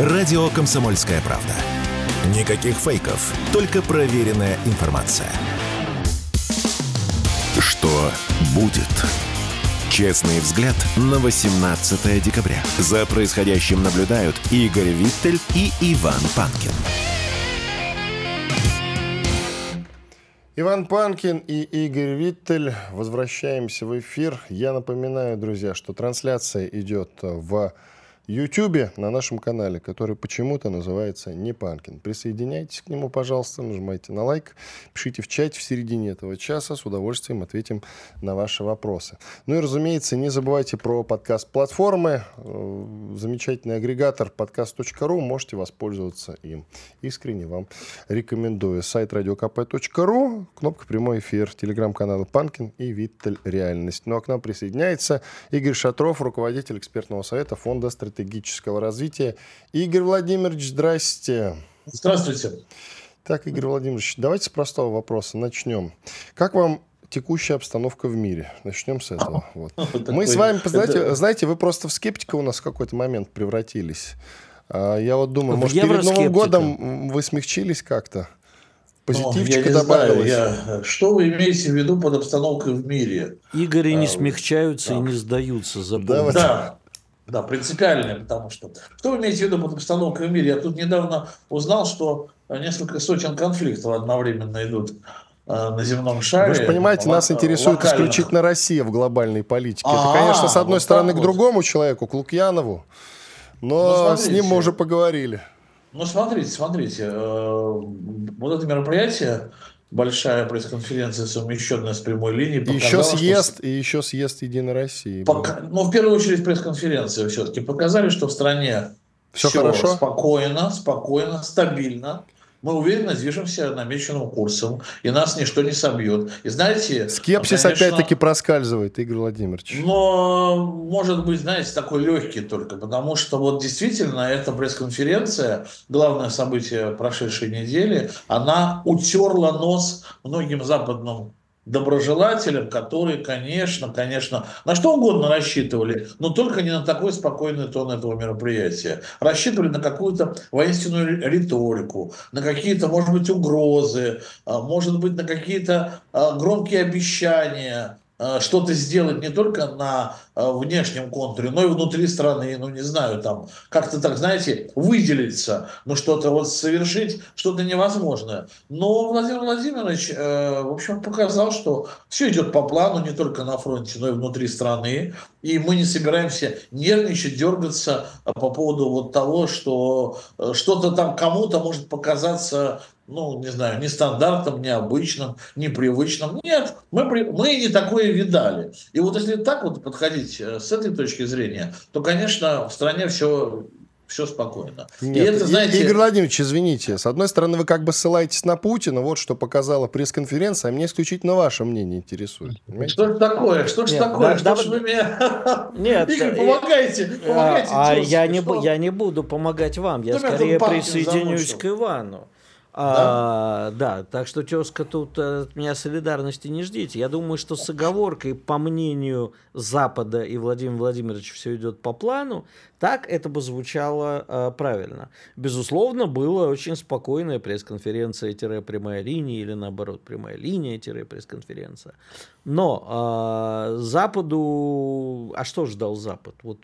Радио «Комсомольская правда». Никаких фейков, только проверенная информация. Что будет? Честный взгляд на 18 декабря. За происходящим наблюдают Игорь Виттель и Иван Панкин. Иван Панкин и Игорь Виттель. Возвращаемся в эфир. Я напоминаю, друзья, что трансляция идет в Ютубе на нашем канале, который почему-то называется «Не Панкин». Присоединяйтесь к нему, пожалуйста, нажимайте на лайк, пишите в чате в середине этого часа, с удовольствием ответим на ваши вопросы. Ну и, разумеется, не забывайте про подкаст-платформы. Э, замечательный агрегатор подкаст.ру, можете воспользоваться им. Искренне вам рекомендую. Сайт radiokp.ru, кнопка «Прямой эфир», телеграм-каналы «Панкин» и «Виттель. Реальность». Ну а к нам присоединяется Игорь Шатров, руководитель экспертного совета Фонда стратегии стратегического развития. Игорь Владимирович, здрасте. Здравствуйте. Так, Игорь Владимирович, давайте с простого вопроса начнем. Как вам текущая обстановка в мире. Начнем с этого. Вот. Мы с вами, знаете, это... знаете, вы просто в скептика у нас в какой-то момент превратились. А, я вот думаю, в может, перед Новым годом вы смягчились как-то? Позитивчика ну, добавилось. Я... Что вы имеете в виду под обстановкой в мире? Игорь не а, смягчаются да. и не сдаются. Да, да, да, принципиальное, потому что... Что вы имеете в виду под обстановкой в мире? Я тут недавно узнал, что несколько сотен конфликтов одновременно идут э, на земном шаре. Вы же понимаете, нас интересует локальных. исключительно Россия в глобальной политике. А-а-а, Это, конечно, с одной вот стороны, к вот. другому человеку, к Лукьянову, но ну, с ним мы уже поговорили. Ну, смотрите, смотрите. Э, вот это мероприятие большая пресс-конференция, совмещенная с прямой линией. Показала, еще съезд, что... и еще съезд Единой России. Пока... Ну, в первую очередь пресс-конференция все-таки показали, что в стране все, все хорошо? спокойно, спокойно, стабильно мы уверенно движемся намеченным курсом, и нас ничто не собьет. И знаете... Скепсис конечно, опять-таки проскальзывает, Игорь Владимирович. Но, может быть, знаете, такой легкий только, потому что вот действительно эта пресс-конференция, главное событие прошедшей недели, она утерла нос многим западным доброжелателям, которые, конечно, конечно, на что угодно рассчитывали, но только не на такой спокойный тон этого мероприятия. Рассчитывали на какую-то воинственную риторику, на какие-то, может быть, угрозы, а, может быть, на какие-то а, громкие обещания, что-то сделать не только на э, внешнем контуре, но и внутри страны, ну не знаю, там как-то так, знаете, выделиться, ну что-то вот совершить, что-то невозможное. Но Владимир Владимирович, э, в общем, показал, что все идет по плану не только на фронте, но и внутри страны, и мы не собираемся нервничать, дергаться по поводу вот того, что что-то там кому-то может показаться ну, не знаю, нестандартным, необычным, непривычным. Нет, мы, мы не такое видали. И вот если так вот подходить э, с этой точки зрения, то, конечно, в стране все все спокойно. Нет, и это, знаете... Игорь Владимирович, извините, с одной стороны, вы как бы ссылаетесь на Путина, вот что показала пресс-конференция, а мне исключительно ваше мнение интересует. Понимаете? Что ж такое? Что ж Нет, такое? Да, что да, ж вы меня... Нет, Игорь, помогайте, помогайте. А, а я, не, я не буду помогать вам, я скорее присоединюсь к Ивану. А, да? да, так что, тезка, тут от меня солидарности не ждите. Я думаю, что с оговоркой, по мнению Запада и Владимира Владимировича, все идет по плану, так это бы звучало а, правильно. Безусловно, была очень спокойная пресс-конференция-прямая линия, или наоборот, прямая линия-пресс-конференция. Но а, Западу... А что ждал Запад? Вот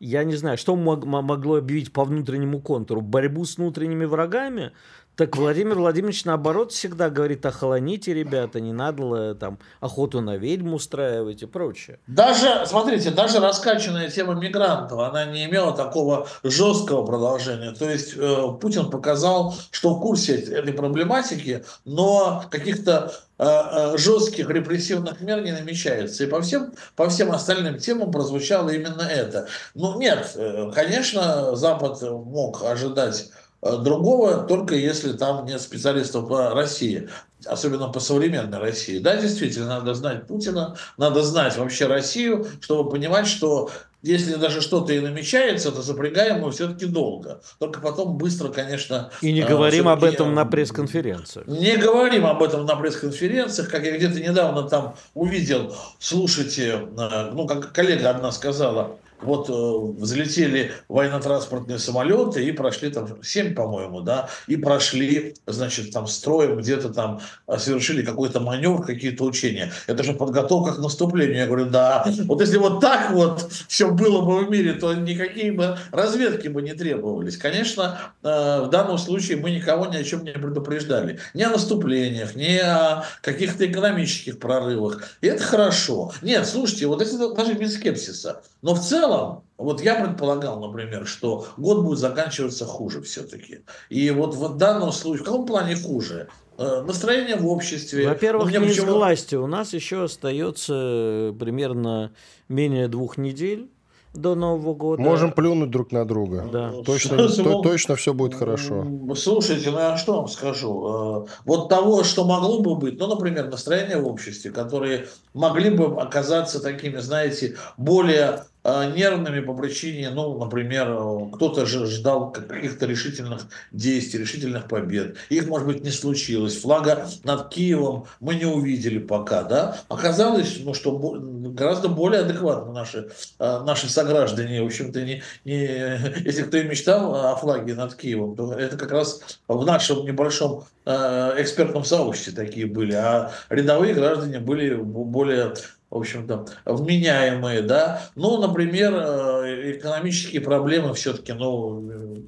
я не знаю, что мог, могло объявить по внутреннему контуру? Борьбу с внутренними врагами? Так Владимир Владимирович, наоборот, всегда говорит, охолоните, ребята, не надо там охоту на ведьму устраивать и прочее. Даже, смотрите, даже раскачанная тема мигрантов, она не имела такого жесткого продолжения. То есть э, Путин показал, что в курсе этой проблематики, но каких-то э, э, жестких репрессивных мер не намечается. И по всем, по всем остальным темам прозвучало именно это. Ну нет, э, конечно, Запад мог ожидать Э, другого только если там нет специалистов по России, особенно по современной России. Да, действительно, надо знать Путина, надо знать вообще Россию, чтобы понимать, что если даже что-то и намечается, то запрягаем мы все-таки долго. Только потом быстро, конечно... И не говорим об этом на пресс-конференциях. Не говорим об этом на пресс-конференциях. Как я где-то недавно там увидел, слушайте, э, ну, как коллега одна сказала, вот э, взлетели военно-транспортные самолеты и прошли там 7, по-моему, да, и прошли, значит, там строем где-то там э, совершили какой-то маневр, какие-то учения. Это же подготовка к наступлению. Я говорю, да, вот если вот так вот все было бы в мире, то никакие бы разведки бы не требовались. Конечно, э, в данном случае мы никого ни о чем не предупреждали. Ни о наступлениях, ни о каких-то экономических прорывах. И это хорошо. Нет, слушайте, вот это даже без скепсиса. Но в целом, вот я предполагал, например, что год будет заканчиваться хуже все-таки. И вот в данном случае, в каком плане хуже? Э, настроение в обществе. Во-первых, не почему... власти. У нас еще остается примерно менее двух недель до Нового года. Можем плюнуть друг на друга. Да. Точно, то, точно все будет хорошо. Слушайте, ну я что вам скажу? Э, вот того, что могло бы быть, ну, например, настроение в обществе, которые могли бы оказаться такими, знаете, более нервными по причине, ну, например, кто-то же ждал каких-то решительных действий, решительных побед. Их, может быть, не случилось. Флага над Киевом мы не увидели пока, да. Оказалось, ну, что гораздо более адекватно наши, э, наши сограждане, в общем-то, не, не, если кто и мечтал о флаге над Киевом, то это как раз в нашем небольшом э, экспертном сообществе такие были, а рядовые граждане были более в общем-то, вменяемые, да. Ну, например, э, экономические проблемы все-таки, ну,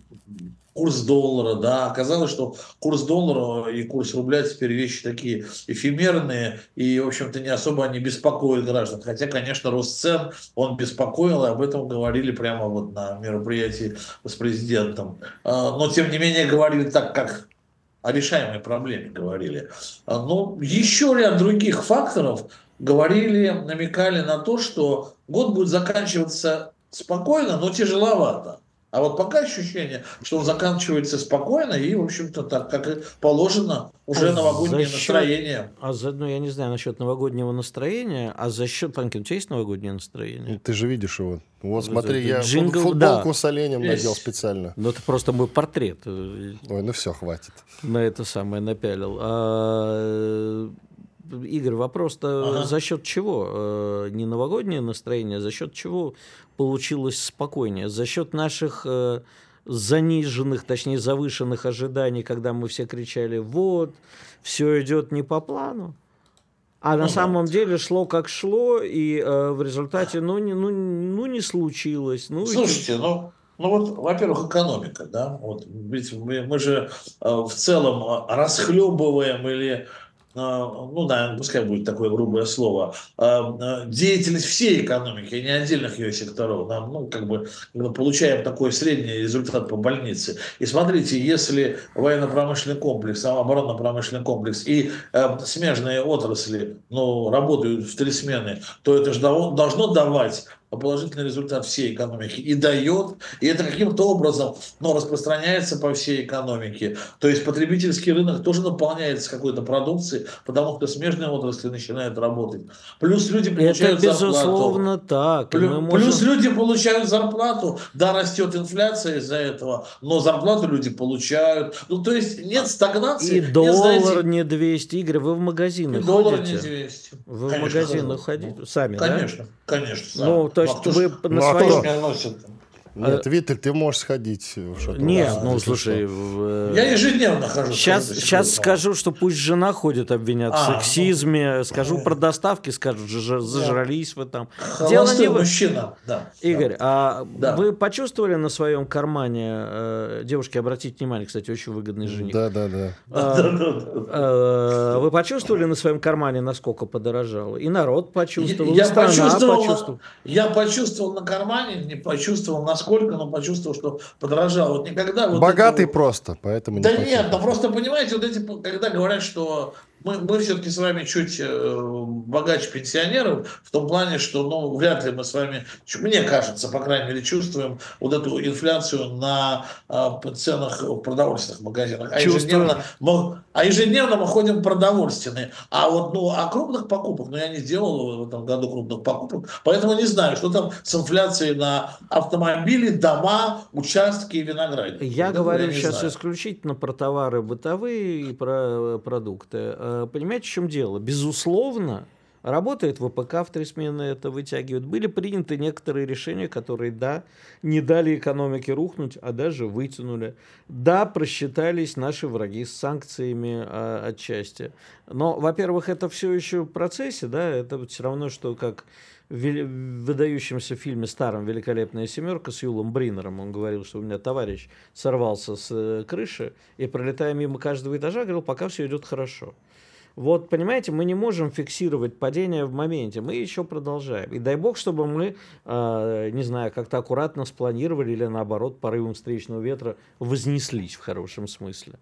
курс доллара, да, оказалось, что курс доллара и курс рубля теперь вещи такие эфемерные, и, в общем-то, не особо они беспокоят граждан. Хотя, конечно, рост цен, он беспокоил, и об этом говорили прямо вот на мероприятии с президентом. А, но, тем не менее, говорили так, как о решаемой проблеме говорили. Но еще ряд других факторов, говорили, намекали на то, что год будет заканчиваться спокойно, но тяжеловато. А вот пока ощущение, что он заканчивается спокойно и, в общем-то, так, как и положено, уже а новогоднее за настроение. А заодно, я не знаю насчет новогоднего настроения, а за счет, Панкин, у тебя есть новогоднее настроение? Ты же видишь его. Вот смотри, это, я джингл, футболку да. с оленем надел специально. Ну, это просто мой портрет. Ой, ну все, хватит. На это самое напялил. А, Игорь, вопрос-то ага. за счет чего? Э, не новогоднее настроение, а за счет чего получилось спокойнее? За счет наших э, заниженных, точнее завышенных ожиданий, когда мы все кричали, вот, все идет не по плану. А на самом деле шло как шло, и э, в результате, ну не, ну, ну, не случилось. Ну, Слушайте, и... ну, ну вот, во-первых, экономика, да, вот, ведь мы, мы же э, в целом расхлебываем или ну да, пускай будет такое грубое слово, а, а, деятельность всей экономики, а не отдельных ее секторов. Да, ну, как бы, получаем такой средний результат по больнице. И смотрите, если военно-промышленный комплекс, оборонно-промышленный комплекс и э, смежные отрасли ну, работают в три смены, то это же должно давать положительный результат всей экономики и дает, и это каким-то образом ну, распространяется по всей экономике. То есть потребительский рынок тоже наполняется какой-то продукцией, потому что смежные отрасли начинают работать. Плюс люди получают это безусловно зарплату. так. Плюс, можем... плюс люди получают зарплату. Да, растет инфляция из-за этого, но зарплату люди получают. Ну, то есть нет стагнации. И нет, доллар знаете, не 200. Игорь, вы в магазины и ходите? доллар не 200. Вы конечно, в магазины ходите? Сами, конечно, да? Конечно, сами. Ну, то есть ну, вы на своем... Нет, а... Виталь, ты можешь сходить в Нет, раз, ну слушай, в... я ежедневно хожу. Сейчас, сейчас скажу, что пусть жена ходит обвинять а, в сексизме, ну, скажу про доставки, скажут, зажрались вы там. Дело не в... мужчина, да. Игорь, а да. вы почувствовали на своем кармане, э, девушки, обратите внимание, кстати, очень выгодный жених. Да, да, да. А, э, вы почувствовали на своем кармане, насколько подорожало? И народ почувствовал, я, и страна почувствовал, почувствовала. Я почувствовал на кармане, не почувствовал на насколько, но почувствовал, что подорожал. Вот никогда... Вот Богатый это... просто, поэтому не Да нет, но просто понимаете, вот эти, когда говорят, что мы, мы все-таки с вами чуть э, богаче пенсионеров, в том плане, что ну, вряд ли мы с вами, мне кажется, по крайней мере, чувствуем вот эту инфляцию на э, ценах в продовольственных магазинах. А ежедневно, мы, а ежедневно мы ходим в продовольственные. А вот ну, о крупных покупках, ну я не сделал в этом году крупных покупок, поэтому не знаю, что там с инфляцией на автомобили, дома, участки и виноградники. Я это говорю я сейчас знаю. исключительно про товары бытовые и про продукты. Э, понимаете, в чем дело? Безусловно, Работает ВПК в три смены, это вытягивает. Были приняты некоторые решения, которые, да, не дали экономике рухнуть, а даже вытянули. Да, просчитались наши враги с санкциями а, отчасти. Но, во-первых, это все еще в процессе, да, это все равно, что как в выдающемся фильме старом «Великолепная семерка» с Юлом Бринером. Он говорил, что у меня товарищ сорвался с э, крыши и, пролетая мимо каждого этажа, говорил, пока все идет хорошо. Вот, понимаете, мы не можем фиксировать падение в моменте, мы еще продолжаем. И дай бог, чтобы мы, э, не знаю, как-то аккуратно спланировали или наоборот порывом встречного ветра вознеслись в хорошем смысле.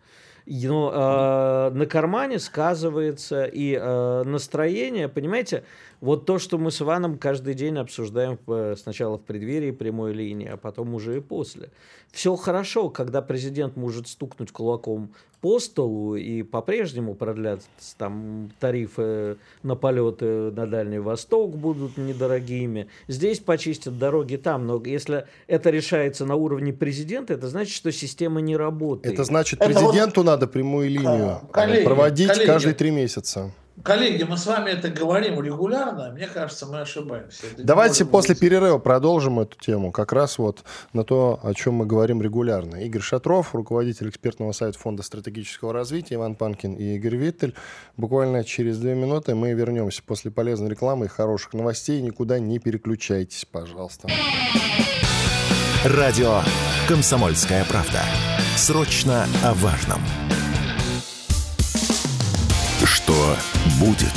Но э, на кармане сказывается и э, настроение, понимаете, вот то, что мы с Иваном каждый день обсуждаем в, сначала в преддверии прямой линии, а потом уже и после. Все хорошо, когда президент может стукнуть кулаком по столу и по-прежнему продлять там тарифы на полеты на Дальний Восток будут недорогими. Здесь почистят дороги там, но если это решается на уровне президента, это значит, что система не работает. Это значит, президенту это вот... надо прямую линию коллеги, проводить коллеги. каждые три месяца. Коллеги, мы с вами это говорим регулярно, мне кажется, мы ошибаемся. Это Давайте после быть. перерыва продолжим эту тему, как раз вот на то, о чем мы говорим регулярно. Игорь Шатров, руководитель экспертного сайта Фонда стратегического развития, Иван Панкин и Игорь Виттель. Буквально через две минуты мы вернемся после полезной рекламы и хороших новостей. Никуда не переключайтесь, пожалуйста. Радио «Комсомольская правда». Срочно о важном. Что будет?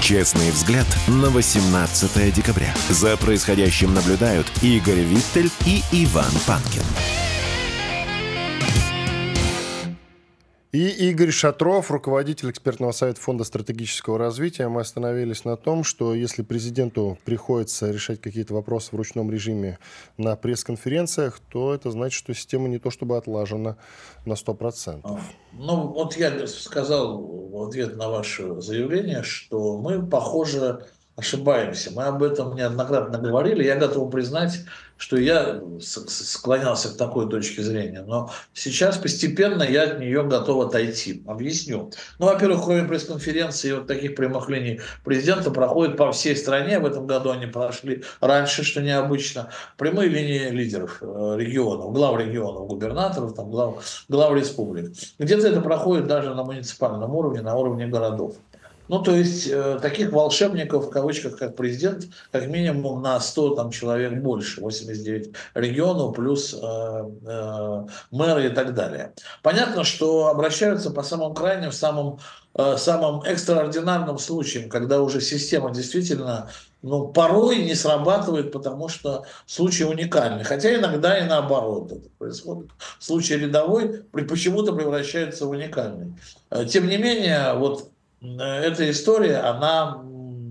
Честный взгляд на 18 декабря. За происходящим наблюдают Игорь Виттель и Иван Панкин. И Игорь Шатров, руководитель экспертного совета Фонда стратегического развития. Мы остановились на том, что если президенту приходится решать какие-то вопросы в ручном режиме на пресс-конференциях, то это значит, что система не то чтобы отлажена на 100%. А, ну, вот я сказал в ответ на ваше заявление, что мы, похоже, ошибаемся. Мы об этом неоднократно говорили. Я готов признать, что я склонялся к такой точке зрения. Но сейчас постепенно я от нее готов отойти. Объясню. Ну, во-первых, кроме пресс-конференции вот таких прямых линий президента проходят по всей стране. В этом году они прошли раньше, что необычно. Прямые линии лидеров э, регионов, глав регионов, губернаторов, там, глав, глав республик. Где-то это проходит даже на муниципальном уровне, на уровне городов. Ну, то есть э, таких волшебников, в кавычках, как президент, как минимум на 100 там, человек больше, 89 регионов, плюс э, э, мэры и так далее. Понятно, что обращаются по самым крайним, самым, э, самым экстраординарным случаям, когда уже система действительно ну, порой не срабатывает, потому что случай уникальный. Хотя иногда и наоборот это происходит. Случай рядовой почему-то превращается в уникальный. Э, тем не менее, вот эта история, она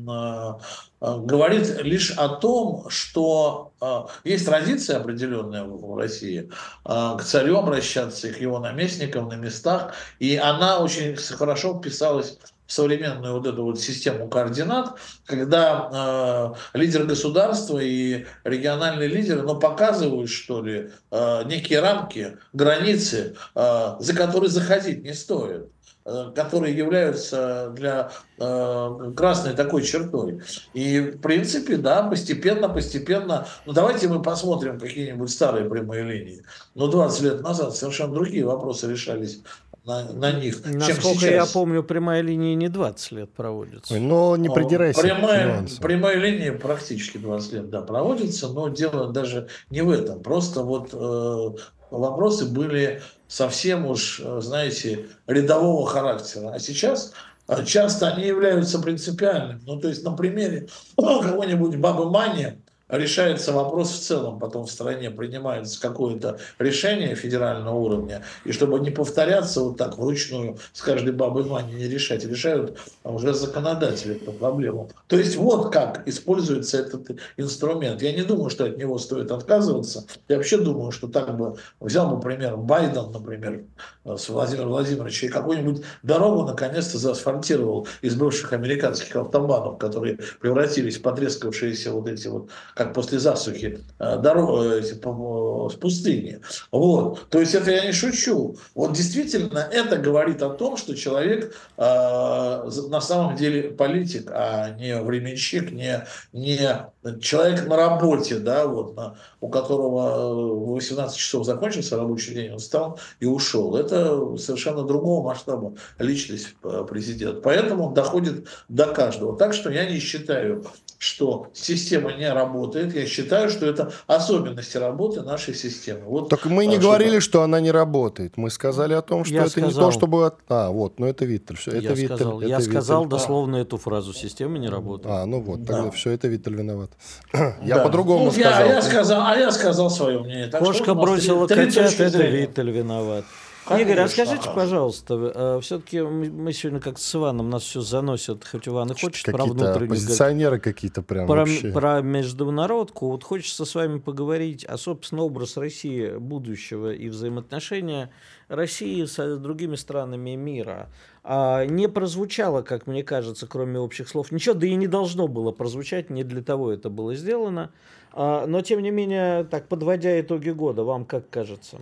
э, говорит лишь о том, что э, есть традиция определенная в России э, к царю обращаться, к его наместникам на местах, и она очень хорошо вписалась в современную вот эту вот систему координат, когда э, лидер государства и региональные лидеры, ну, показывают, что ли, э, некие рамки, границы, э, за которые заходить не стоит. Э, которые являются для э, красной такой чертой. И, в принципе, да, постепенно, постепенно, ну, давайте мы посмотрим какие-нибудь старые прямые линии. Но 20 лет назад совершенно другие вопросы решались на, на них. Насколько чем я помню, прямая линия не 20 лет проводится. Но не придирайся. Прямая, прямая линия практически 20 лет, да, проводится, но дело даже не в этом. Просто вот э, вопросы были совсем уж, э, знаете, рядового характера. А сейчас э, часто они являются принципиальными. Ну, то есть на примере кого-нибудь Бабы Мани, решается вопрос в целом, потом в стране принимается какое-то решение федерального уровня, и чтобы не повторяться вот так вручную с каждой бабой мани не решать, решают уже законодатели эту проблему. То есть вот как используется этот инструмент. Я не думаю, что от него стоит отказываться. Я вообще думаю, что так бы взял бы пример Байден, например, с Владимиром Владимировичем, и какую-нибудь дорогу наконец-то заасфальтировал из бывших американских автобанов, которые превратились в потрескавшиеся вот эти вот как после засухи, э, дорог, э, с пустыни. Вот. То есть это я не шучу. Вот действительно это говорит о том, что человек э, на самом деле политик, а не временщик, не, не человек на работе, да, вот, на, у которого 18 часов закончился рабочий день, он встал и ушел. Это совершенно другого масштаба личность президента. Поэтому он доходит до каждого. Так что я не считаю, что система не работает. Я считаю, что это особенности работы нашей системы. Вот, так мы не а, говорили, что она не работает. Мы сказали о том, что я это сказал. не то, чтобы... А, вот, ну это Виттель. Все, это я Виттель, сказал, это я Виттель. сказал дословно эту фразу. Система не работает. А, ну вот, тогда да. все, это Виттель виноват. Я да. по-другому ну, сказал. Я, я сказал. А я сказал свое мнение. Так Кошка бросила котят, это Виттель виноват. Конечно. Игорь, а скажите, пожалуйста, э, все-таки мы сегодня как с Иваном, нас все заносят, хоть Иван и хочет про внутреннюю... Оппозиционеры какие-то прям про, вообще. Про международку. Вот хочется с вами поговорить о, собственно, образ России будущего и взаимоотношения России с другими странами мира. А не прозвучало, как мне кажется, кроме общих слов, ничего, да и не должно было прозвучать, не для того это было сделано. А, но, тем не менее, так, подводя итоги года, вам как кажется?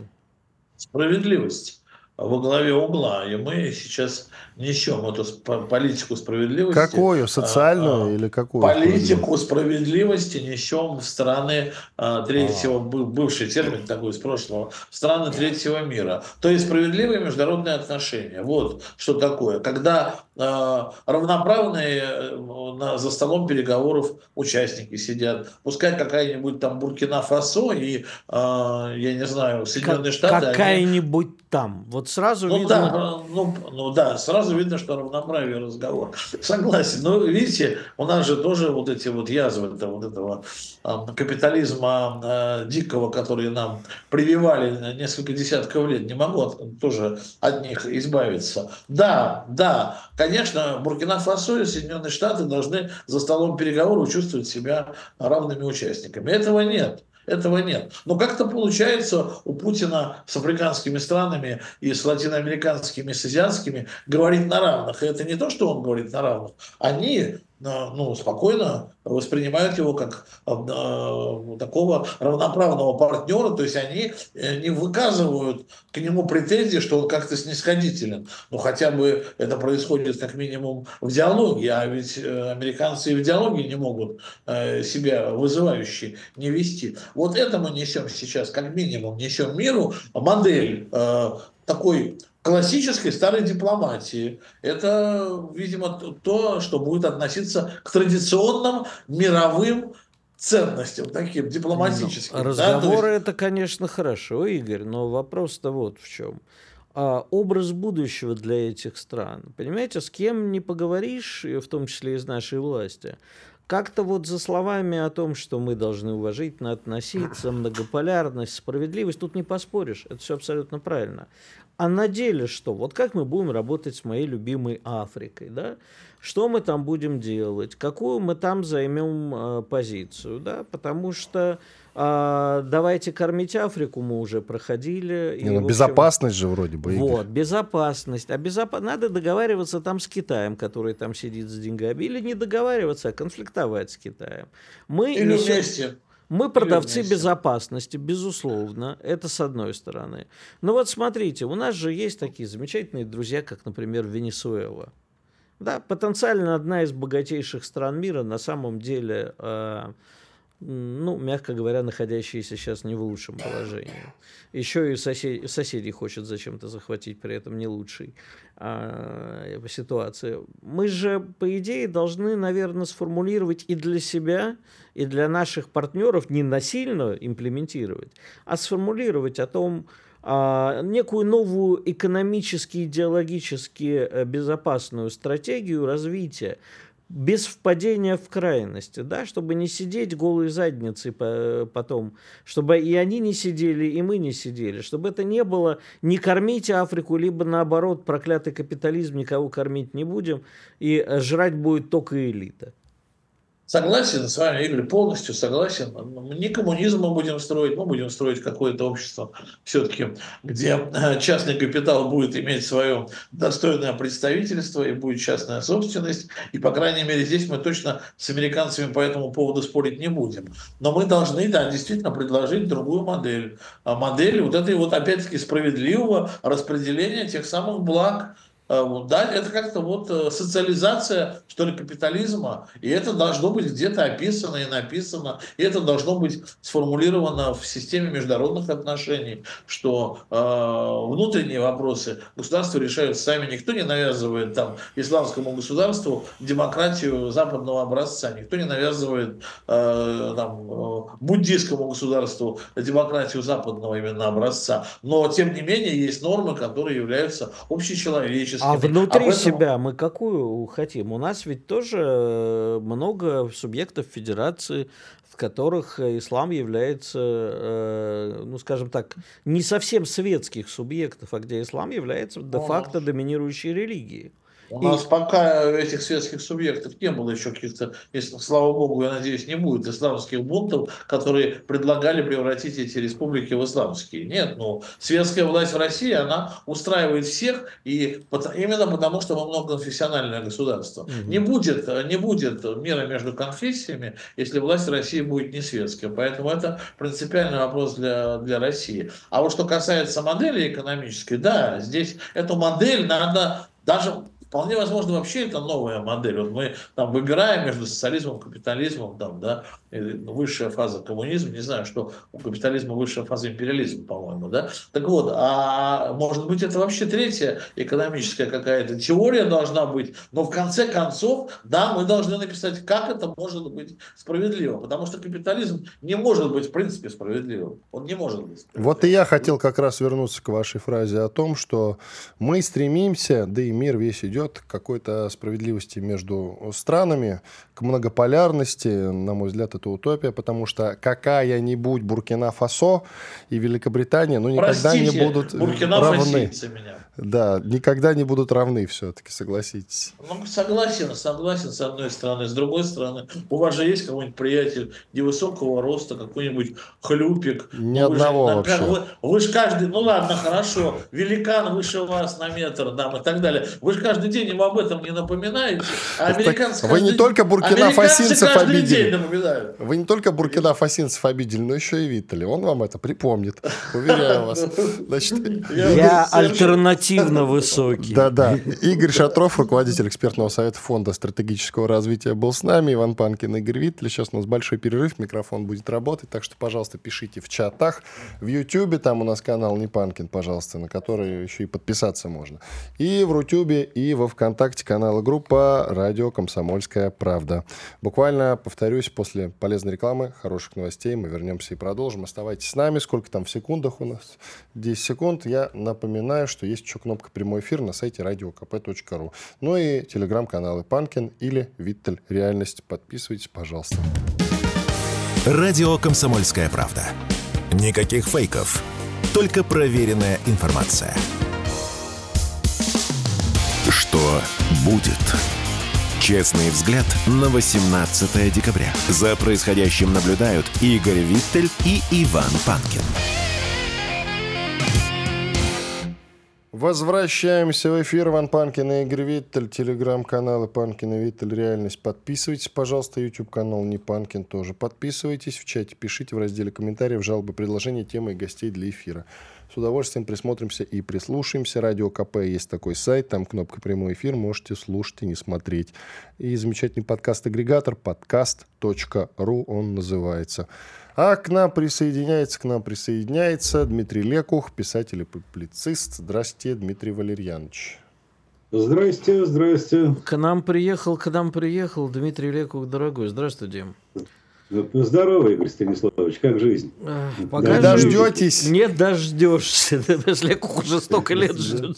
Справедливость во главе угла. И мы сейчас несем эту политику справедливости. Какую? Социальную а, или какую? Политику справедливости несем в страны а, третьего, а. бывший термин такой из прошлого, в страны третьего мира. То есть справедливые международные отношения. Вот что такое. Когда а, равноправные э, за столом переговоров участники сидят. Пускай какая-нибудь там Буркина-Фасо и, а, я не знаю, Соединенные как, Штаты. Какая-нибудь они... там. Вот сразу ну, видно... Да, ну, ну да, сразу видно, что равноправие разговор. Согласен. Но видите, у нас же тоже вот эти вот язвы -то, вот этого капитализма э, дикого, которые нам прививали несколько десятков лет, не могу от, тоже от них избавиться. Да, да, конечно, Буркина-Фасо и Соединенные Штаты должны за столом переговоров чувствовать себя равными участниками. Этого нет. Этого нет. Но как-то получается у Путина с африканскими странами и с латиноамериканскими, с азиатскими говорить на равных. И это не то, что он говорит на равных. Они ну, спокойно воспринимают его как э, такого равноправного партнера, то есть они э, не выказывают к нему претензии, что он как-то снисходителен. Ну, хотя бы это происходит как минимум в диалоге, а ведь э, американцы и в диалоге не могут э, себя вызывающе не вести. Вот это мы несем сейчас, как минимум, несем миру модель э, такой классической старой дипломатии. Это, видимо, то, что будет относиться к традиционным мировым ценностям, таким дипломатическим. Ну, разговоры да? есть... это, конечно, хорошо, Игорь, но вопрос-то вот в чем. А, образ будущего для этих стран. Понимаете, с кем не поговоришь, в том числе из нашей власти, как-то вот за словами о том, что мы должны уважительно относиться, многополярность, справедливость, тут не поспоришь, это все абсолютно правильно. А на деле что? Вот как мы будем работать с моей любимой Африкой, да? Что мы там будем делать? Какую мы там займем э, позицию, да? Потому что э, давайте кормить Африку мы уже проходили. Не, и, ну, общем, безопасность же вроде бы. Игорь. Вот, безопасность. А безоп... надо договариваться там с Китаем, который там сидит с деньгами, или не договариваться, а конфликтовать с Китаем. Мы или несем... вместе. Мы продавцы безопасности, безусловно, это с одной стороны. Но вот смотрите, у нас же есть такие замечательные друзья, как, например, Венесуэла. Да, потенциально одна из богатейших стран мира, на самом деле э, ну, мягко говоря, находящиеся сейчас не в лучшем положении. Еще и сосед, соседей хочет зачем-то захватить, при этом не лучшей а, ситуации. Мы же, по идее, должны, наверное, сформулировать и для себя, и для наших партнеров не насильно имплементировать, а сформулировать о том, а, некую новую экономически, идеологически э, безопасную стратегию развития, без впадения в крайности, да, чтобы не сидеть голой задницей потом, чтобы и они не сидели, и мы не сидели, чтобы это не было не кормить Африку, либо наоборот проклятый капитализм, никого кормить не будем, и жрать будет только элита. Согласен с вами, Игорь, полностью согласен. Не коммунизм мы будем строить, мы будем строить какое-то общество все-таки, где э, частный капитал будет иметь свое достойное представительство и будет частная собственность. И, по крайней мере, здесь мы точно с американцами по этому поводу спорить не будем. Но мы должны, да, действительно предложить другую модель. А модель вот этой вот, опять-таки, справедливого распределения тех самых благ, Э, да, это как-то вот э, социализация, что ли, капитализма, и это должно быть где-то описано и написано, и это должно быть сформулировано в системе международных отношений, что э, внутренние вопросы государства решают сами, никто не навязывает там исламскому государству демократию западного образца, никто не навязывает э, там, буддийскому государству демократию западного именно образца, но тем не менее есть нормы, которые являются общечеловеческими, а внутри а себя мы какую хотим? У нас ведь тоже э, много субъектов федерации, в которых ислам является, э, ну скажем так, не совсем светских субъектов, а где ислам является де-факто доминирующей религией. У и... нас пока этих светских субъектов не было еще каких-то, если, слава богу, я надеюсь, не будет исламских бунтов, которые предлагали превратить эти республики в исламские. Нет, ну, светская власть в России, она устраивает всех, и именно потому, что мы многоконфессиональное государство. Угу. Не, будет, не будет мира между конфессиями, если власть России будет не светская. Поэтому это принципиальный вопрос для, для России. А вот что касается модели экономической, да, здесь эту модель надо даже Вполне возможно, вообще это новая модель. Вот мы там выбираем между социализмом, капитализмом, там, да, высшая фаза коммунизма, не знаю, что у капитализма высшая фаза империализма, по-моему, да. Так вот, а может быть это вообще третья экономическая какая-то теория должна быть, но в конце концов, да, мы должны написать, как это может быть справедливо, потому что капитализм не может быть в принципе справедливым, он не может быть. Вот и я хотел как раз вернуться к вашей фразе о том, что мы стремимся, да и мир весь идет ведет к какой-то справедливости между странами, к многополярности. На мой взгляд, это утопия, потому что какая-нибудь Буркина-Фасо и Великобритания ну, никогда Простите, не будут равны. Меня. Да, никогда не будут равны все-таки, согласитесь. Ну, согласен, согласен с одной стороны. С другой стороны, у вас же есть какой-нибудь приятель невысокого роста, какой-нибудь хлюпик. Ни ну, одного же, вообще. Вы, вы же каждый, ну ладно, хорошо, великан выше вас на метр, да, и так далее. Вы же каждый день ему об этом не напоминаете. А американцы Вы не только буркина-фасинцев обидели. Вы не только буркина-фасинцев обидели, но еще и Виттели. Он вам это припомнит. Уверяю вас. Значит, я альтернативно высокий. Да-да. Игорь Шатров, руководитель экспертного совета Фонда стратегического развития, был с нами. Иван Панкин, Игорь Виттель. Сейчас у нас большой перерыв, микрофон будет работать. Так что, пожалуйста, пишите в чатах. В Ютьюбе там у нас канал Не Панкин, пожалуйста, на который еще и подписаться можно. И в Рутюбе, и во ВКонтакте канала группа «Радио Комсомольская правда». Буквально, повторюсь, после полезной рекламы, хороших новостей мы вернемся и продолжим. Оставайтесь с нами. Сколько там в секундах у нас? 10 секунд. Я напоминаю, что есть еще кнопка «Прямой эфир» на сайте radiokp.ru. Ну и телеграм-каналы «Панкин» или «Виттель. Реальность». Подписывайтесь, пожалуйста. Радио «Комсомольская правда». Никаких фейков, только проверенная информация. Что будет? Честный взгляд на 18 декабря. За происходящим наблюдают Игорь Виттель и Иван Панкин. Возвращаемся в эфир. Иван Панкин и Игорь Виттель. Телеграм-каналы Панкин и Виттель. Реальность. Подписывайтесь, пожалуйста. YouTube-канал Не Панкин тоже. Подписывайтесь в чате. Пишите в разделе комментариев жалобы, предложения, темы и гостей для эфира. С удовольствием присмотримся и прислушаемся. Радио КП есть такой сайт, там кнопка «Прямой эфир», можете слушать и не смотреть. И замечательный подкаст-агрегатор подкаст.ру он называется. А к нам присоединяется, к нам присоединяется Дмитрий Лекух, писатель и публицист. Здравствуйте, Дмитрий Валерьянович. Здрасте, здрасте. К нам приехал, к нам приехал Дмитрий Лекух, дорогой. Здравствуй, Дим. Ну, здорово, Игорь Станиславович, как жизнь? Пока не дождетесь. Не дождешься. Если уже столько лет ждет.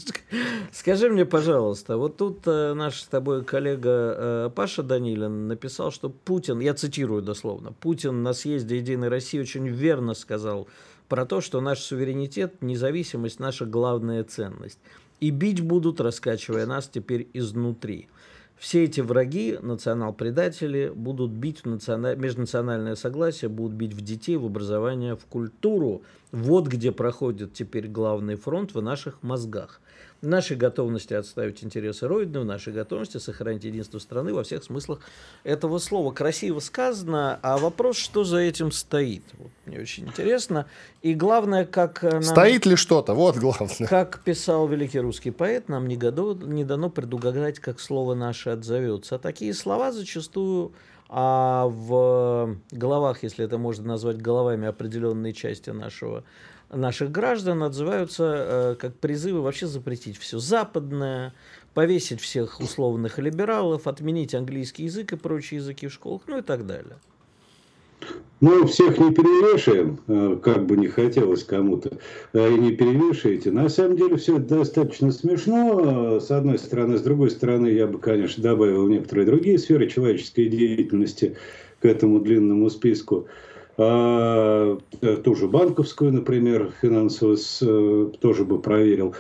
Скажи мне, пожалуйста, вот тут э, наш с тобой коллега э, Паша Данилин написал, что Путин, я цитирую дословно, Путин на съезде Единой России очень верно сказал про то, что наш суверенитет, независимость – наша главная ценность. И бить будут, раскачивая нас теперь изнутри. Все эти враги, национал-предатели, будут бить в национа... межнациональное согласие, будут бить в детей, в образование, в культуру. Вот где проходит теперь главный фронт в наших мозгах в нашей готовности отставить интересы Родины, в нашей готовности сохранить единство страны во всех смыслах этого слова. Красиво сказано, а вопрос, что за этим стоит? Вот, мне очень интересно. И главное, как... Нам, стоит ли что-то? Вот главное. Как писал великий русский поэт, нам не, году, не дано предугадать, как слово наше отзовется. А такие слова зачастую а в головах, если это можно назвать головами определенной части нашего наших граждан отзываются э, как призывы вообще запретить все западное, повесить всех условных либералов, отменить английский язык и прочие языки в школах, ну и так далее. Ну, всех не перевешаем, э, как бы не хотелось кому-то, э, и не перевешаете. На самом деле все это достаточно смешно, с одной стороны. С другой стороны, я бы, конечно, добавил некоторые другие сферы человеческой деятельности к этому длинному списку. А, э, ту же банковскую, например, финансовую э, тоже бы проверил.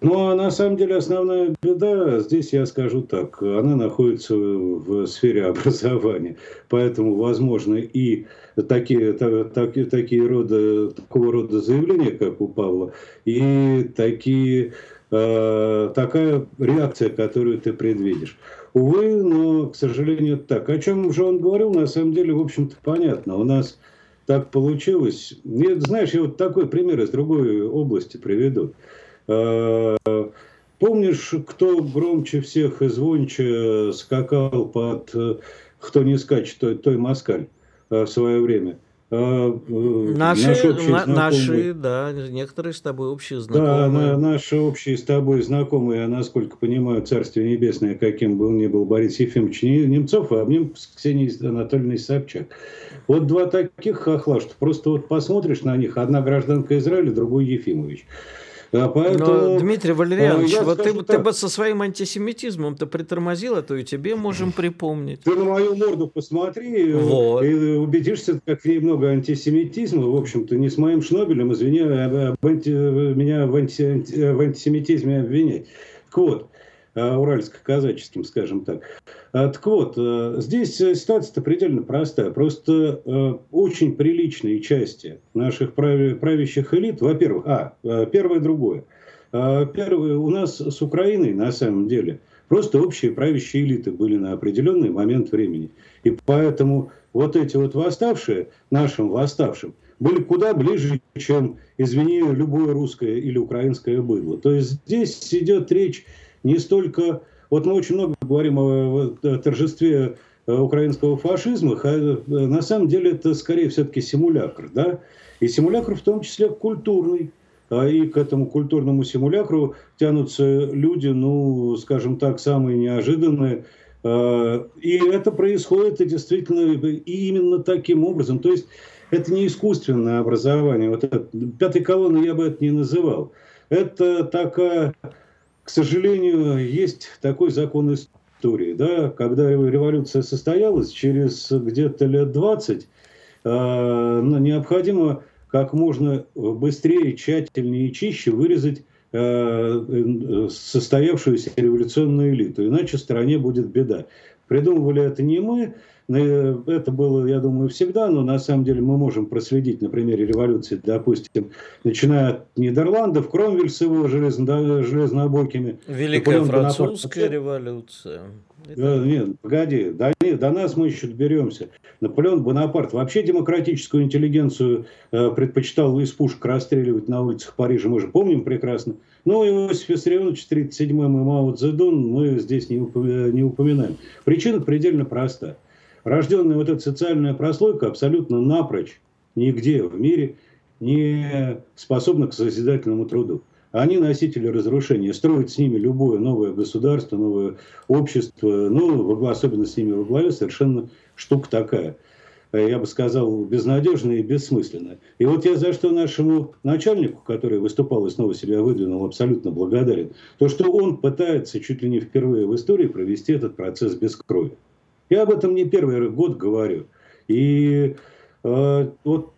Но на самом деле основная беда, здесь я скажу так, она находится в сфере образования. Поэтому, возможно, и такие, такие, такие рода, такого рода заявления, как у Павла, и такие, э, такая реакция, которую ты предвидишь. Увы, но, к сожалению, так. О чем же он говорил, на самом деле, в общем-то, понятно. У нас так получилось. И, знаешь, я вот такой пример из другой области приведу. А, помнишь, кто громче всех и звонче скакал под «Кто не скачет, той, той москаль» в свое время? А, наши, наш на, наши, да, некоторые с тобой общие знакомые. Да, на, наши общие с тобой знакомые, я насколько понимаю, Царствие Небесное, каким был не был Борис Ефимович Немцов, а мне Ксения Анатольевна Собчак. Вот два таких хохла, что просто вот посмотришь на них, одна гражданка Израиля, другой Ефимович. А поэтому, Но, Дмитрий Валерьянович, а, вот ты, ты бы со своим антисемитизмом-то притормозил, а то и тебе можем припомнить. Ты на мою морду посмотри вот. и убедишься, как много антисемитизма. В общем-то, не с моим Шнобелем, извини, а, а, анти, меня в, анти, в антисемитизме обвинять. Так вот, Э, уральско-казаческим, скажем так. А, так вот, э, здесь ситуация-то предельно простая. Просто э, очень приличные части наших правящих элит, во-первых, а, первое другое. Первое, у нас с Украиной на самом деле просто общие правящие элиты были на определенный момент времени. И поэтому вот эти вот восставшие, нашим восставшим, были куда ближе, чем, извини, любое русское или украинское быдло. То есть здесь идет речь не столько... Вот мы очень много говорим о, о торжестве э, украинского фашизма, а на самом деле это скорее все-таки симулякр, да? И симулякр в том числе культурный. А и к этому культурному симулякру тянутся люди, ну, скажем так, самые неожиданные. И это происходит и действительно и именно таким образом. То есть это не искусственное образование. Вот это, пятой колонны я бы это не называл. Это такая к сожалению, есть такой закон истории. Да? Когда революция состоялась, через где-то лет 20 э, ну, необходимо как можно быстрее, тщательнее и чище вырезать э, состоявшуюся революционную элиту, иначе стране будет беда. Придумывали это не мы, это было, я думаю, всегда, но на самом деле мы можем проследить на примере революции, допустим, начиная от Нидерландов, Кромвель с его железно, железнобокими. Великая французская Бонапарт. революция. Да, нет, погоди, до, до нас мы еще доберемся. Наполеон Бонапарт вообще демократическую интеллигенцию э, предпочитал из пушек расстреливать на улицах Парижа, мы же помним прекрасно. Ну, Иосиф Виссарионович 37-м и Мао Цзэдун мы здесь не, не упоминаем. Причина предельно проста рожденная вот эта социальная прослойка абсолютно напрочь нигде в мире не способна к созидательному труду. Они носители разрушения. Строить с ними любое новое государство, новое общество, ну, особенно с ними во главе, совершенно штука такая. Я бы сказал, безнадежная и бессмысленная. И вот я за что нашему начальнику, который выступал и снова себя выдвинул, абсолютно благодарен. То, что он пытается чуть ли не впервые в истории провести этот процесс без крови. Я об этом не первый год говорю. И вот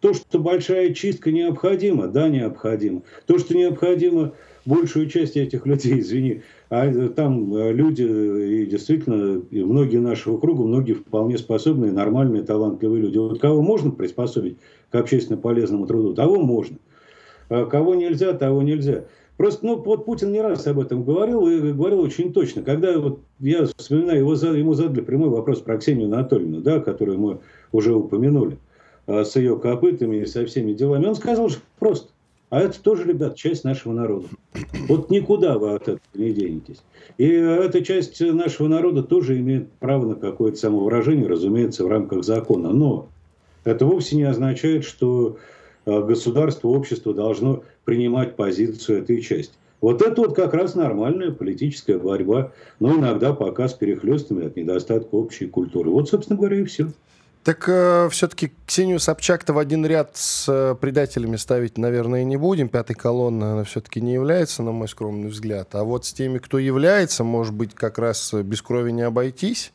то, что большая чистка необходима, да, необходима. То, что необходимо большую часть этих людей, извини, а там люди, и действительно, и многие нашего круга, многие вполне способные, нормальные, талантливые люди. Вот кого можно приспособить к общественно полезному труду, того можно. А кого нельзя, того нельзя. Просто, ну, вот Путин не раз об этом говорил, и говорил очень точно. Когда вот я вспоминаю, его, ему задали прямой вопрос про Ксению Анатольевну, да, которую мы уже упомянули, а, с ее копытами и со всеми делами, он сказал что просто, а это тоже, ребят, часть нашего народа. Вот никуда вы от этого не денетесь. И эта часть нашего народа тоже имеет право на какое-то самовыражение, разумеется, в рамках закона. Но это вовсе не означает, что государство, общество должно принимать позицию этой части. Вот это вот как раз нормальная политическая борьба, но иногда пока с перехлестами от недостатка общей культуры. Вот, собственно говоря, и все. Так э, все-таки Ксению Собчак-то в один ряд с э, предателями ставить, наверное, не будем. Пятой колонны она все-таки не является, на мой скромный взгляд. А вот с теми, кто является, может быть, как раз без крови не обойтись,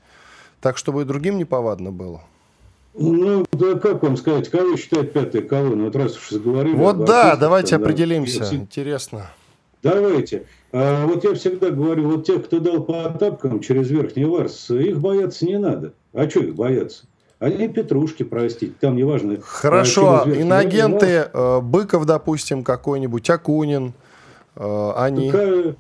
так, чтобы и другим неповадно было. Ну, да как вам сказать, кого считать пятой колонной? Вот раз уж заговорили. Вот да, давайте да, определимся. Да. Интересно. Давайте. А, вот я всегда говорю, вот тех, кто дал по тапкам через Верхний Варс, их бояться не надо. А что их бояться? Они петрушки, простите, там неважно. Хорошо, иноагенты, э, Быков, допустим, какой-нибудь, Акунин, э, они... Такая,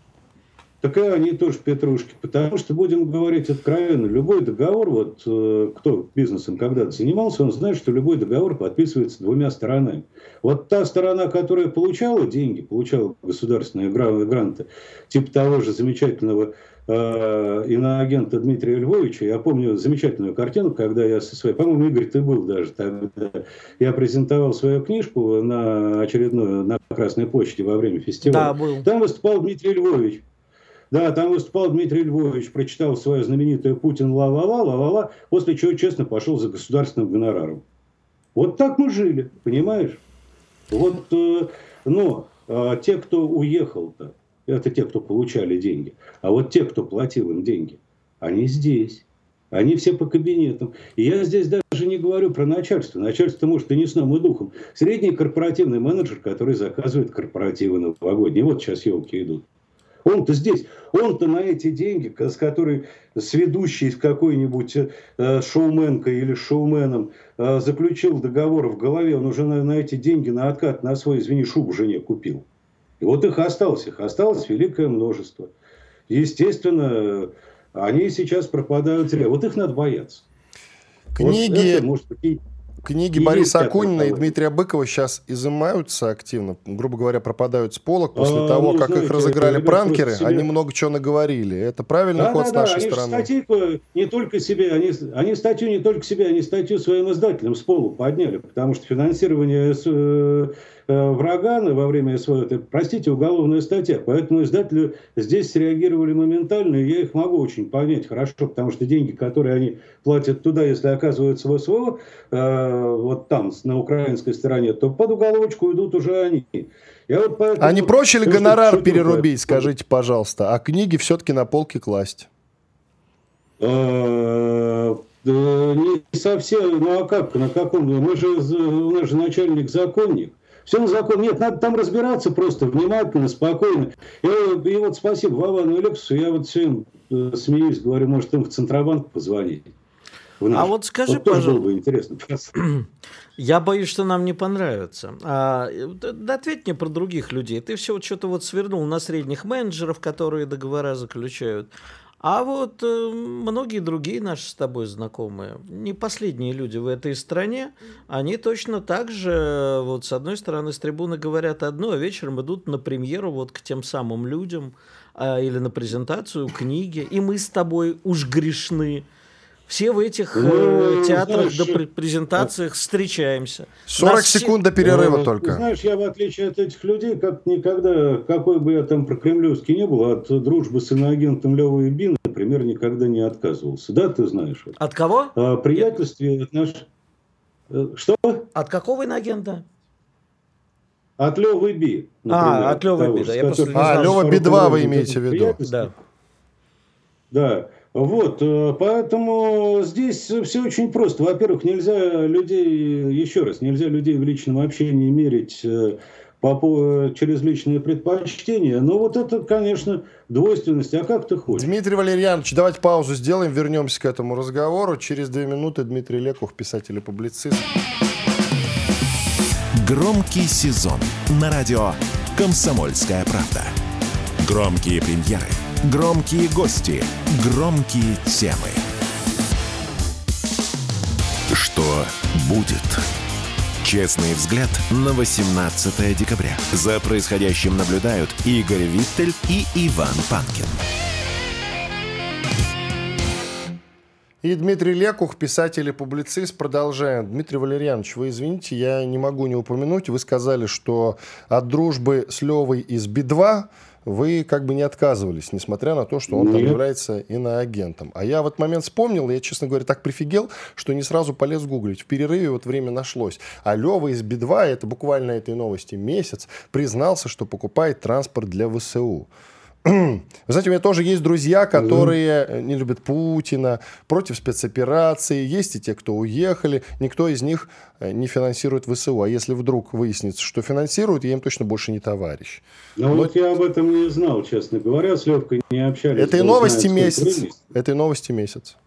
такая они тоже петрушки. Потому что, будем говорить откровенно, любой договор, вот э, кто бизнесом когда-то занимался, он знает, что любой договор подписывается двумя сторонами. Вот та сторона, которая получала деньги, получала государственные гранты, типа того же замечательного э, иноагента Дмитрия Львовича, я помню замечательную картину, когда я со своей, по-моему, Игорь, ты был даже тогда, я презентовал свою книжку на очередную, на Красной площади во время фестиваля. Да, был. Там выступал Дмитрий Львович. Да, там выступал Дмитрий Львович, прочитал свою знаменитую «Путин ла-ла-ла, ла-ла-ла», после чего честно пошел за государственным гонораром. Вот так мы жили, понимаешь? Вот, э, но э, те, кто уехал-то, это те, кто получали деньги. А вот те, кто платил им деньги, они здесь. Они все по кабинетам. И я здесь даже не говорю про начальство. Начальство может и не сном, и духом. Средний корпоративный менеджер, который заказывает корпоративы новогодние. Вот сейчас елки идут. Он-то здесь, он-то на эти деньги, с которой с ведущей, с какой-нибудь э, шоуменкой или шоуменом э, заключил договор в голове, он уже на, на эти деньги на откат на свой, извини, шубу жене купил. И вот их осталось, их осталось великое множество. Естественно, они сейчас пропадают зря. Вот их надо бояться. Книги, вот это, может Книги и Бориса Акунина и Дмитрия Быкова сейчас изымаются активно, грубо говоря, пропадают с полок после а, того, ну, как знаете, их разыграли пранкеры, себе... они много чего наговорили. Это правильный да, ход да, с нашей да, стороны. Они статью не только себе, они, они статью не только себе, они статью своим издателям с полу подняли, потому что финансирование э, Э, врага во время СВО, это, простите, уголовная статья. Поэтому издатели здесь среагировали моментально, и я их могу очень понять хорошо, потому что деньги, которые они платят туда, если оказываются в СВО, э, вот там, на украинской стороне, то под уголовочку идут уже они. Я вот поэтому, а не проще ли гонорар перерубить, скажите, пожалуйста, а книги все-таки на полке класть? Э, не совсем, ну а как, на каком? Мы же, у нас же начальник законник. Все на закон. Нет, надо там разбираться просто внимательно, спокойно. И, и вот спасибо Вовану и. Я вот все э, смеюсь, говорю, может, им в Центробанк позвонить. А вот скажи, вот пожалуйста. Было бы интересно. Я боюсь, что нам не понравится. А, да ответь мне про других людей. Ты все вот что-то вот свернул на средних менеджеров, которые договора заключают. А вот э, многие другие наши с тобой знакомые, не последние люди в этой стране, они точно так же, вот с одной стороны, с трибуны говорят одно, а вечером идут на премьеру вот к тем самым людям э, или на презентацию книги, и мы с тобой уж грешны. Все в этих э, ну, театрах знаешь, до презентациях встречаемся. 40 Нас секунд до перерыва только. Знаешь, я в отличие от этих людей, как никогда, какой бы я там прокремлевский не был, от дружбы с иноагентом Левой Бин, например, никогда не отказывался. Да, ты знаешь? От кого? О приятельстве от наш... Э, что? От какого иноагента? От Левы Би. Например, а, от Левы Би, да. Я просто а, Лева Би-2 вы имеете в виду? Да. Да. Вот, э, поэтому здесь все очень просто. Во-первых, нельзя людей, еще раз, нельзя людей в личном общении мерить э, по, через личные предпочтения. Но вот это, конечно, двойственность. А как ты хочешь? Дмитрий Валерьянович, давайте паузу сделаем, вернемся к этому разговору. Через две минуты Дмитрий Лекух, писатель и публицист. Громкий сезон на радио «Комсомольская правда». Громкие премьеры – Громкие гости, громкие темы. Что будет? Честный взгляд на 18 декабря. За происходящим наблюдают Игорь Виттель и Иван Панкин. И Дмитрий Лекух, писатель и публицист. Продолжаем. Дмитрий Валерьянович, вы извините, я не могу не упомянуть. Вы сказали, что от дружбы с Левой из Би-2 вы как бы не отказывались, несмотря на то, что он Нет. там является иноагентом. А я в этот момент вспомнил, я, честно говоря, так прифигел, что не сразу полез гуглить. В перерыве вот время нашлось. А Лева из Би-2, это буквально этой новости месяц, признался, что покупает транспорт для ВСУ. Вы знаете, у меня тоже есть друзья, которые mm не любят Путина, против спецоперации. Есть и те, кто уехали. Никто из них э, не финансирует ВСУ. А если вдруг выяснится, что финансирует, я им точно больше не товарищ. Ну Но... вот я об этом не знал, честно говоря. С Левкой не общались. Это и новости знает, месяц. Это и новости месяц.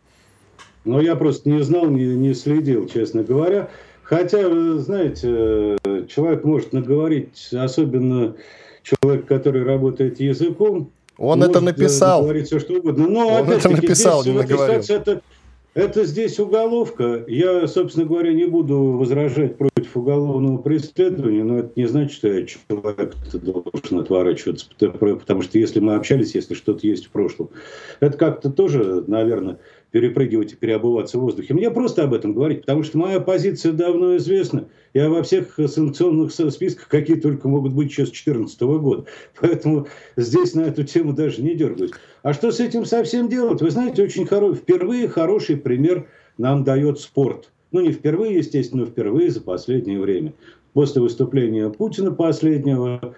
Но я просто не знал, не, не следил, честно говоря. Хотя, знаете, э, человек может наговорить, особенно человек, который работает языком, он это написал. Говорить все, что угодно. Но, он это написал, здесь, не наговорил. Это, это здесь уголовка. Я, собственно говоря, не буду возражать против уголовного преследования, но это не значит, что я человек должен отворачиваться, потому что если мы общались, если что-то есть в прошлом, это как-то тоже, наверное, перепрыгивать и переобуваться в воздухе. Мне просто об этом говорить, потому что моя позиция давно известна. Я во всех санкционных списках, какие только могут быть сейчас с 2014 года. Поэтому здесь на эту тему даже не дергаюсь. А что с этим совсем делать? Вы знаете, очень хоро... впервые хороший пример нам дает спорт. Ну, не впервые, естественно, но впервые за последнее время. После выступления Путина последнего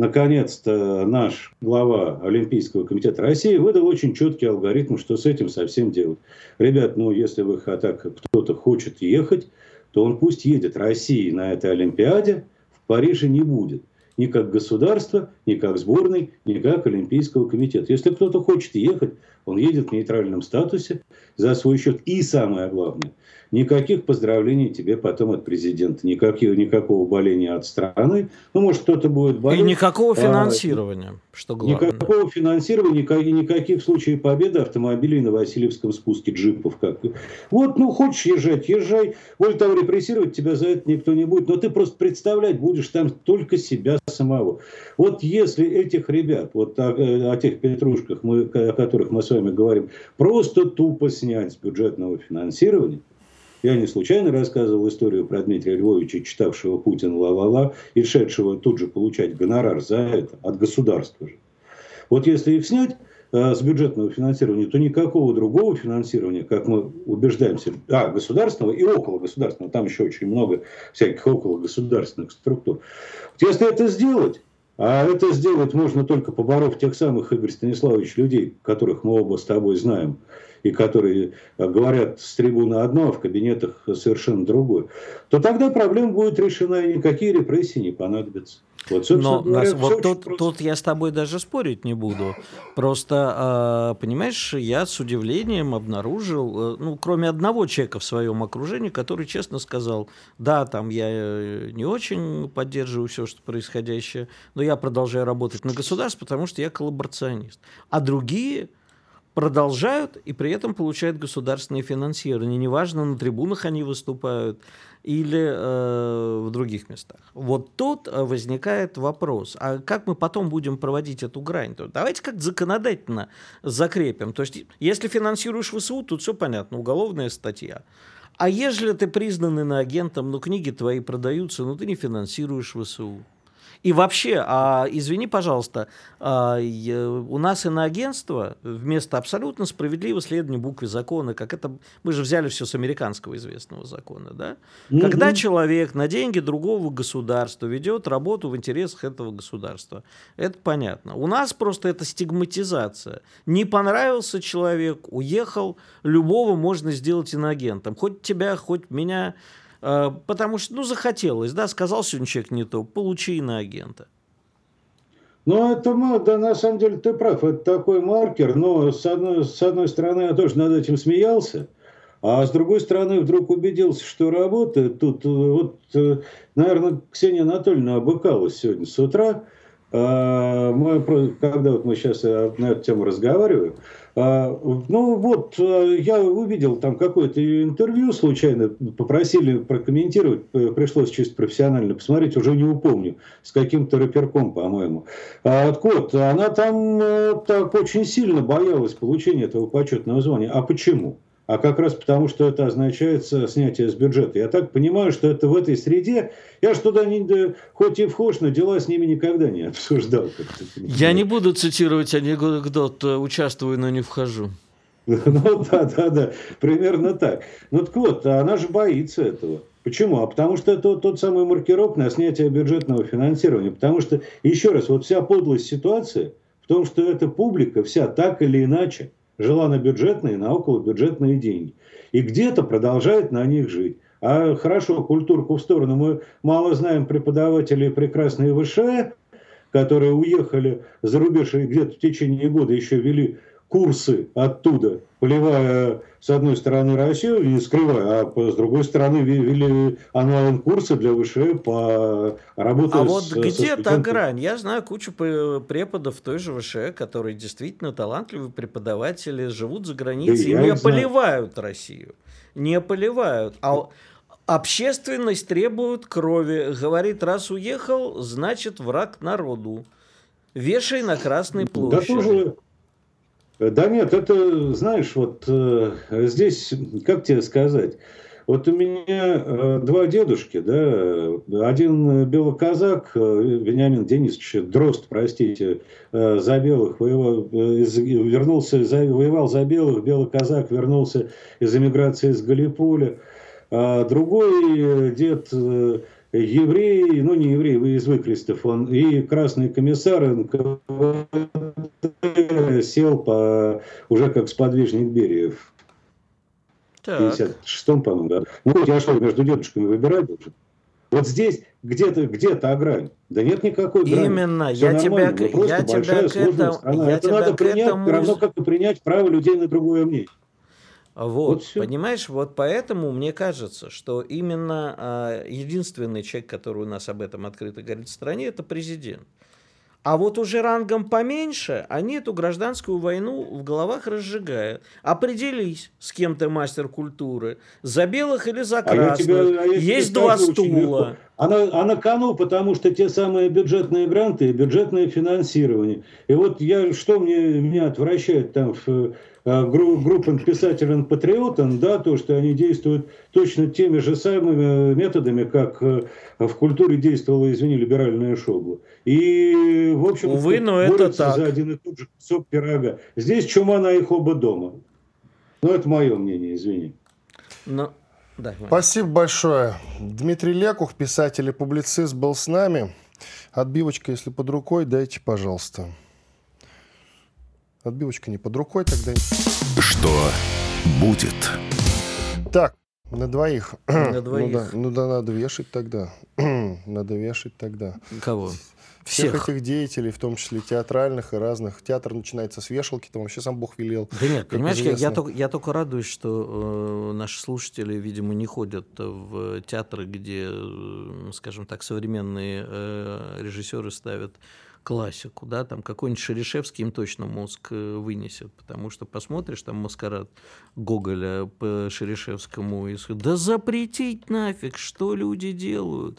наконец-то наш глава Олимпийского комитета России выдал очень четкий алгоритм, что с этим совсем делать. Ребят, ну если вы так кто-то хочет ехать, то он пусть едет. России на этой Олимпиаде в Париже не будет. Ни как государства, ни как сборной, ни как Олимпийского комитета. Если кто-то хочет ехать, он едет в нейтральном статусе за свой счет. И самое главное, Никаких поздравлений тебе потом от президента, никаких, никакого боления от страны. Ну, может, кто-то будет болеть. И никакого а, финансирования, а, что главное. Никакого финансирования, никаких, никаких случаев победы автомобилей на Васильевском спуске джипов. Как. Вот, ну, хочешь езжать, езжай. Более того, репрессировать тебя за это никто не будет. Но ты просто представлять будешь там только себя самого. Вот если этих ребят, вот о, о тех петрушках, мы, о которых мы с вами говорим, просто тупо снять с бюджетного финансирования, я не случайно рассказывал историю про Дмитрия Львовича, читавшего Путин ла-ла-ла, и шедшего тут же получать гонорар за это от государства же. Вот если их снять э, с бюджетного финансирования, то никакого другого финансирования, как мы убеждаемся, а, государственного и около государственного, там еще очень много всяких около государственных структур. Если это сделать, а это сделать можно только поборов тех самых, Игорь Станиславович, людей, которых мы оба с тобой знаем, и которые говорят с трибуны одно, а в кабинетах совершенно другое, то тогда проблема будет решена, и никакие репрессии не понадобятся. Вот, Но говоря, вот тут, тут я с тобой даже спорить не буду. Просто, э, понимаешь, я с удивлением обнаружил, э, ну, кроме одного человека в своем окружении, который честно сказал, да, там я э, не очень поддерживаю все, что происходящее, но я продолжаю работать на государство, потому что я коллаборационист. А другие продолжают и при этом получают государственное финансирование. Неважно, на трибунах они выступают или э, в других местах. Вот тут э, возникает вопрос, а как мы потом будем проводить эту грань? То давайте как законодательно закрепим. То есть, если финансируешь ВСУ, тут все понятно, уголовная статья. А если ты признан иноагентом, но книги твои продаются, но ты не финансируешь ВСУ. И вообще, а, извини, пожалуйста, а, у нас иноагентство вместо абсолютно справедливого следования букве закона, как это мы же взяли все с американского известного закона, да? Mm-hmm. Когда человек на деньги другого государства ведет работу в интересах этого государства, это понятно. У нас просто это стигматизация. Не понравился человек, уехал, любого можно сделать иноагентом. Хоть тебя, хоть меня потому что, ну, захотелось, да, сказал сегодня человек не то, получи иноагента. Ну, это, да, на самом деле ты прав, это такой маркер, но с одной, с одной стороны я тоже над этим смеялся, а с другой стороны вдруг убедился, что работает. Тут вот, э, наверное, Ксения Анатольевна обыкалась сегодня с утра, мы, когда вот мы сейчас э, на эту тему разговариваем, ну вот, э, я увидел там какое-то интервью случайно, попросили прокомментировать, пришлось чисто профессионально посмотреть, уже не упомню, с каким-то рэперком, по-моему. А, так вот, она там э, так очень сильно боялась получения этого почетного звания. А почему? А как раз потому, что это означает снятие с бюджета. Я так понимаю, что это в этой среде, я же туда не, хоть и вхож, но дела с ними никогда не обсуждал. Я не буду цитировать анекдот «участвую, но не вхожу». Ну да, да, да, примерно так. Ну так вот, она же боится этого. Почему? А потому что это тот самый маркировок на снятие бюджетного финансирования. Потому что, еще раз, вот вся подлость ситуации в том, что эта публика вся так или иначе – жила на бюджетные, на околобюджетные деньги. И где-то продолжает на них жить. А хорошо, культурку в сторону. Мы мало знаем преподавателей прекрасной ВШЭ, которые уехали за рубеж и где-то в течение года еще вели курсы оттуда, поливая с одной стороны Россию, не скрывая, а с другой стороны вели онлайн-курсы для ВШЭ по работе А с, вот где та грань? Я знаю кучу преподов той же ВШЭ, которые действительно талантливые преподаватели, живут за границей да и не поливают знаю. Россию. Не поливают. А общественность требует крови. Говорит, раз уехал, значит враг народу. Вешай на Красной площади. Да тоже да нет, это, знаешь, вот э, здесь, как тебе сказать, вот у меня э, два дедушки, да, один белоказак, э, Вениамин Денисович Дрозд, простите, за белых воевал, вернулся, за, воевал за белых, белоказак вернулся из эмиграции из Галиполя, а другой дед еврей, ну не еврей, вы из Выкрестов, он и красный комиссар НКВД сел по, уже как сподвижник Бериев. В 56-м, по-моему, да. Ну, я что, между дедушками выбирать должен? Вот здесь где-то где то грань. Да нет никакой грани. Именно. Все я тебя, я тебя к этому... Я Это надо принять, этому... равно как и принять право людей на другое мнение. Вот, вот понимаешь, вот поэтому мне кажется, что именно а, единственный человек, который у нас об этом открыто говорит в стране, это президент. А вот уже рангом поменьше, они эту гражданскую войну в головах разжигают. Определись, с кем ты мастер культуры. За белых или за красных. А тебя, а Есть два стула. А на, а кону, потому что те самые бюджетные гранты и бюджетное финансирование. И вот я, что мне, меня отвращает там в группам писателям патриотам, да, то, что они действуют точно теми же самыми методами, как э, в культуре действовала, извини, либеральная шобла. И, в общем, Увы, но это так. за один и тот же кусок пирога. Здесь чума на их оба дома. Ну, это мое мнение, извини. Но... Да, Спасибо большое. Дмитрий Лекух, писатель и публицист, был с нами. Отбивочка, если под рукой, дайте, пожалуйста. Отбивочка не под рукой тогда. Что будет? Так, на двоих. На двоих. Ну да, ну да, надо вешать тогда. надо вешать тогда. Кого? Всех. Всех этих деятелей, в том числе театральных и разных. Театр начинается с вешалки, там вообще сам Бог велел. Да нет, понимаешь, я, я, только, я только радуюсь, что э, наши слушатели, видимо, не ходят в театры, где, э, скажем так, современные э, режиссеры ставят классику, да, там какой-нибудь Шерешевский им точно мозг э, вынесет, потому что посмотришь там маскарад Гоголя по Шерешевскому и да запретить нафиг, что люди делают.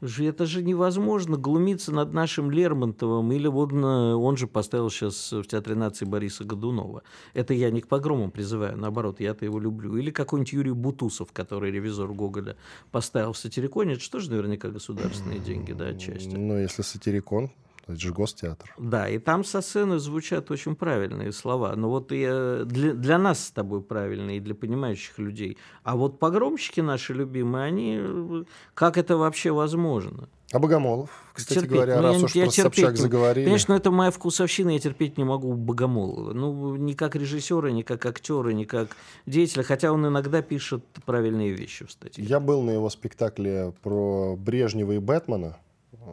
Это же невозможно глумиться над нашим Лермонтовым. Или вот он же поставил сейчас в Театре нации Бориса Годунова. Это я не к погромам призываю, наоборот, я-то его люблю. Или какой-нибудь Юрий Бутусов, который ревизор Гоголя поставил в Сатириконе. Это же наверняка государственные деньги, да, отчасти. Ну, если Сатирикон, это же гостеатр. Да, и там со сцены звучат очень правильные слова. Но вот и для, для нас с тобой правильные, и для понимающих людей. А вот погромщики наши любимые, они... Как это вообще возможно? А Богомолов, кстати терпеть. говоря, ну, раз я, уж я про Собчак не... заговорили. Конечно, это моя вкусовщина, я терпеть не могу Богомолова. Ну, ни как режиссера, ни как актера, ни как деятеля, хотя он иногда пишет правильные вещи в статье. Я был на его спектакле про Брежнева и Бэтмена.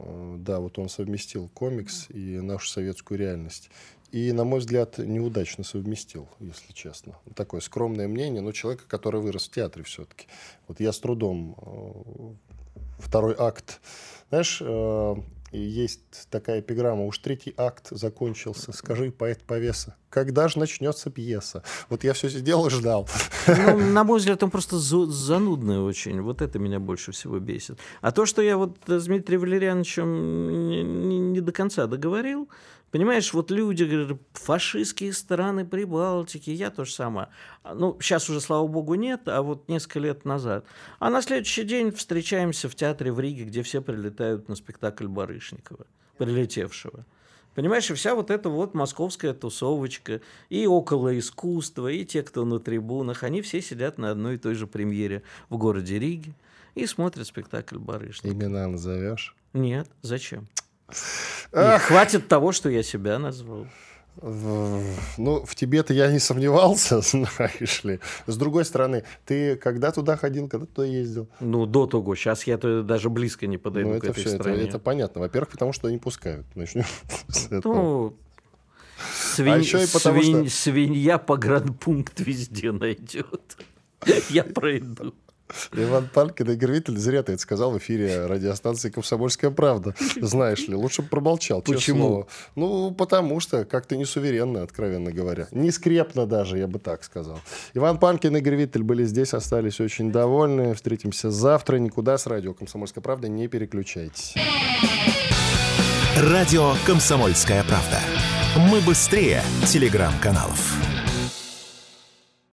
Э, да, вот он совместил комикс и нашу советскую реальность. И, на мой взгляд, неудачно совместил, если честно. Такое скромное мнение, но человека, который вырос в театре все-таки. Вот я с трудом э, второй акт. Знаешь, э, есть такая эпиграмма. Уж третий акт закончился. Скажи, поэт повеса, когда же начнется пьеса? Вот я все сидел и ждал. Ну, на мой взгляд, он просто занудный очень. Вот это меня больше всего бесит. А то, что я вот с Дмитрием Валерьяновичем не, не, не до конца договорил, Понимаешь, вот люди говорят, фашистские страны Прибалтики, я то же самое. Ну, сейчас уже, слава богу, нет, а вот несколько лет назад. А на следующий день встречаемся в театре в Риге, где все прилетают на спектакль Барышникова, прилетевшего. Понимаешь, и вся вот эта вот московская тусовочка, и около искусства, и те, кто на трибунах, они все сидят на одной и той же премьере в городе Риге и смотрят спектакль Барышникова. Имена назовешь? Нет, зачем? Ах. хватит того, что я себя назвал. Ну, в тебе-то я не сомневался, знаешь ли. С другой стороны, ты когда туда ходил, когда туда ездил? Ну, до того. Сейчас я -то даже близко не подойду ну, это к этой все, стране. Это, это понятно. Во-первых, потому что они пускают. Начнем с этого. Ну, свинь... а еще и потому, свинь... что... свинья погранпункт везде найдет. Я пройду. Иван Палкин, Игорь Виттель, зря ты это сказал в эфире радиостанции «Комсомольская правда». Знаешь ли, лучше бы промолчал. Почему? Ну, потому что как-то не суверенно, откровенно говоря. Не скрепно даже, я бы так сказал. Иван Панкин и Игорь Виттель были здесь, остались очень довольны. Встретимся завтра. Никуда с радио «Комсомольская правда» не переключайтесь. Радио «Комсомольская правда». Мы быстрее телеграм-каналов.